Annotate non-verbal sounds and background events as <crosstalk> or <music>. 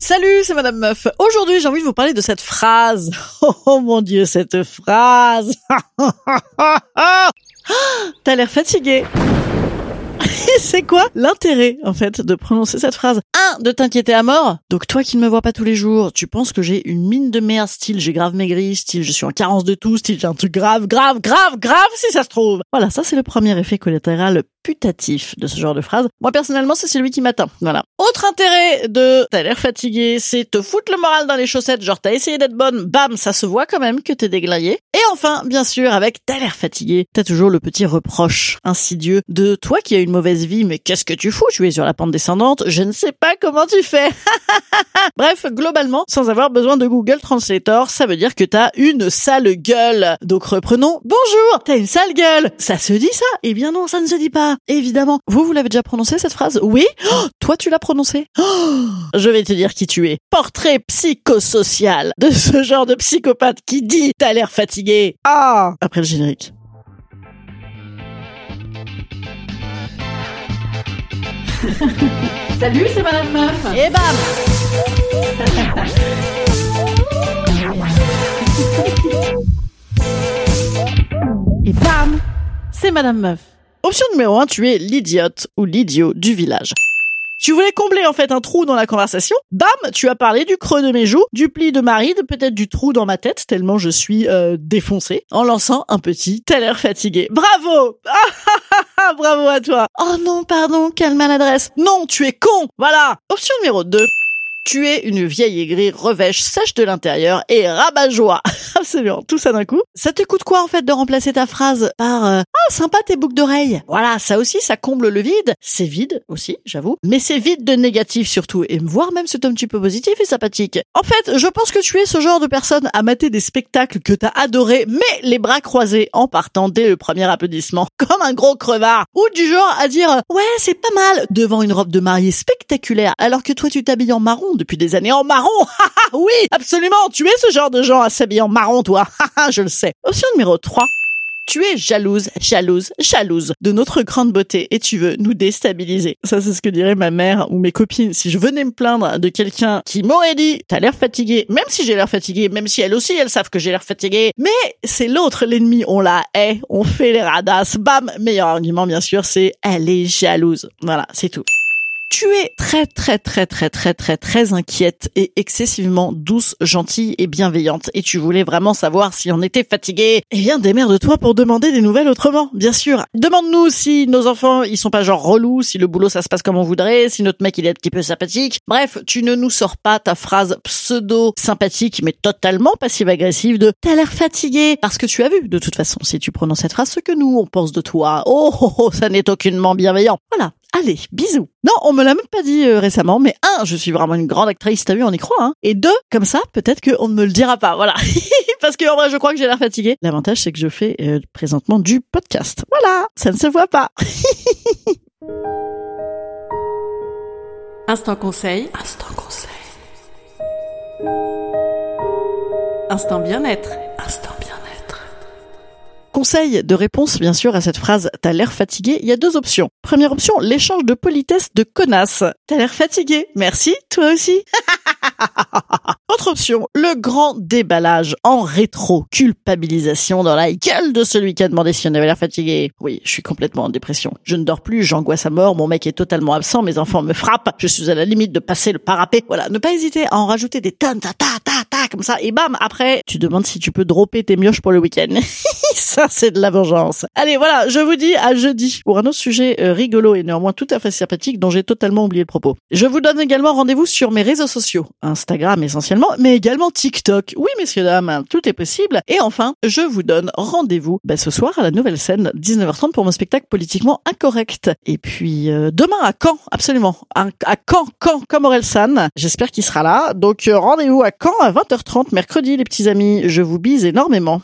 Salut, c'est Madame Meuf. Aujourd'hui, j'ai envie de vous parler de cette phrase. <laughs> Oh, oh mon dieu, cette phrase. <laughs> T'as l'air fatigué. <laughs> c'est quoi l'intérêt, en fait, de prononcer cette phrase? Un, de t'inquiéter à mort. Donc toi qui ne me vois pas tous les jours, tu penses que j'ai une mine de merde, style j'ai grave maigri, style je suis en carence de tout, style j'ai un truc grave, grave, grave, grave si ça se trouve. Voilà, ça c'est le premier effet collatéral putatif de ce genre de phrase. Moi personnellement, c'est celui qui m'atteint. Voilà. Autre intérêt de t'as l'air fatigué, c'est te foutre le moral dans les chaussettes, genre t'as essayé d'être bonne, bam, ça se voit quand même que t'es déglayé. Et enfin, bien sûr, avec t'as l'air fatigué, t'as toujours le petit reproche insidieux de toi qui as une mauvaise vie, mais qu'est-ce que tu fous? Tu es sur la pente descendante, je ne sais pas comment tu fais. <laughs> Bref, globalement, sans avoir besoin de Google Translator, ça veut dire que t'as une sale gueule. Donc reprenons, bonjour, t'as une sale gueule. Ça se dit ça? Eh bien non, ça ne se dit pas. Évidemment. Vous, vous l'avez déjà prononcé cette phrase? Oui Oh, Toi, tu l'as prononcé? Oh Je vais te dire qui tu es. Portrait psychosocial de ce genre de psychopathe qui dit t'as l'air fatigué. Ah Après le générique. <laughs> Salut, c'est Madame Meuf. Et bam <laughs> Et bam C'est Madame Meuf. Option numéro 1, tu es l'idiote ou l'idiot du village. Tu voulais combler en fait un trou dans la conversation. Bam, tu as parlé du creux de mes joues, du pli de ma ride, peut-être du trou dans ma tête tellement je suis euh, défoncé, en lançant un petit l'air fatigué. Bravo <laughs> Ah, Bravo à toi Oh non, pardon, quelle maladresse Non, tu es con Voilà Option numéro 2. Tu es une vieille aigrie revêche sèche de l'intérieur et rabat-joie. <laughs> Absolument, tout ça d'un coup. Ça te coûte quoi en fait de remplacer ta phrase par euh, ah sympa tes boucles d'oreilles. Voilà, ça aussi ça comble le vide. C'est vide aussi, j'avoue, mais c'est vide de négatif surtout et voire même c'est un petit peu positif et sympathique. En fait, je pense que tu es ce genre de personne à mater des spectacles que t'as adoré, mais les bras croisés en partant dès le premier applaudissement, <laughs> comme un gros crevard, ou du genre à dire ouais c'est pas mal devant une robe de mariée spectaculaire, alors que toi tu t'habilles en marron depuis des années en marron. <laughs> oui, absolument, tu es ce genre de gens à s'habiller en marron, toi. <laughs> je le sais. Option numéro 3. Tu es jalouse, jalouse, jalouse de notre grande beauté et tu veux nous déstabiliser. Ça, c'est ce que dirait ma mère ou mes copines si je venais me plaindre de quelqu'un qui m'aurait dit t'as l'air fatigué, même si j'ai l'air fatigué, même si elles aussi elles savent que j'ai l'air fatigué. Mais c'est l'autre l'ennemi, on la hait, on fait les radasses, bam. Meilleur argument bien sûr, c'est elle est jalouse. Voilà, c'est tout. Tu es très très très très très très très inquiète et excessivement douce, gentille et bienveillante et tu voulais vraiment savoir si on était fatigué. Eh bien, démerde-toi pour demander des nouvelles autrement, bien sûr. Demande-nous si nos enfants, ils sont pas genre relous, si le boulot ça se passe comme on voudrait, si notre mec il est un petit peu sympathique. Bref, tu ne nous sors pas ta phrase pseudo sympathique mais totalement passive-agressive de t'as l'air fatigué parce que tu as vu de toute façon si tu prononces cette phrase ce que nous on pense de toi. Oh, oh, oh ça n'est aucunement bienveillant. Voilà, Allez, bisous. Non, on me l'a même pas dit euh, récemment, mais un, je suis vraiment une grande actrice, t'as vu, on y croit, hein. Et deux, comme ça, peut-être qu'on ne me le dira pas, voilà. <laughs> Parce que je crois que j'ai l'air fatiguée. L'avantage, c'est que je fais euh, présentement du podcast. Voilà, ça ne se voit pas. <laughs> Instant conseil. Instant conseil. Instant bien-être. Conseil de réponse, bien sûr, à cette phrase « t'as l'air fatigué », il y a deux options. Première option, l'échange de politesse de connasse. T'as l'air fatigué. Merci, toi aussi. <laughs> Autre option, le grand déballage en rétro-culpabilisation dans la gueule de celui qui a demandé si on avait l'air fatigué. Oui, je suis complètement en dépression. Je ne dors plus, j'angoisse à mort, mon mec est totalement absent, mes enfants me frappent, je suis à la limite de passer le parapet. Voilà, ne pas hésiter à en rajouter des tonnes, ta ta ta ta, comme ça, et bam, après, tu demandes si tu peux dropper tes mioches pour le week-end. <laughs> ça, <laughs> c'est de la vengeance. Allez, voilà, je vous dis à jeudi pour un autre sujet euh, rigolo et néanmoins tout à fait sympathique dont j'ai totalement oublié le propos. Je vous donne également rendez-vous sur mes réseaux sociaux, Instagram essentiellement, mais également TikTok. Oui, messieurs, dames, tout est possible. Et enfin, je vous donne rendez-vous bah, ce soir à la nouvelle scène, 19h30 pour mon spectacle politiquement incorrect. Et puis euh, demain à Caen, absolument. À, à Caen, Caen, comme Orelsan. J'espère qu'il sera là. Donc euh, rendez-vous à Caen à 20h30 mercredi, les petits amis. Je vous bise énormément.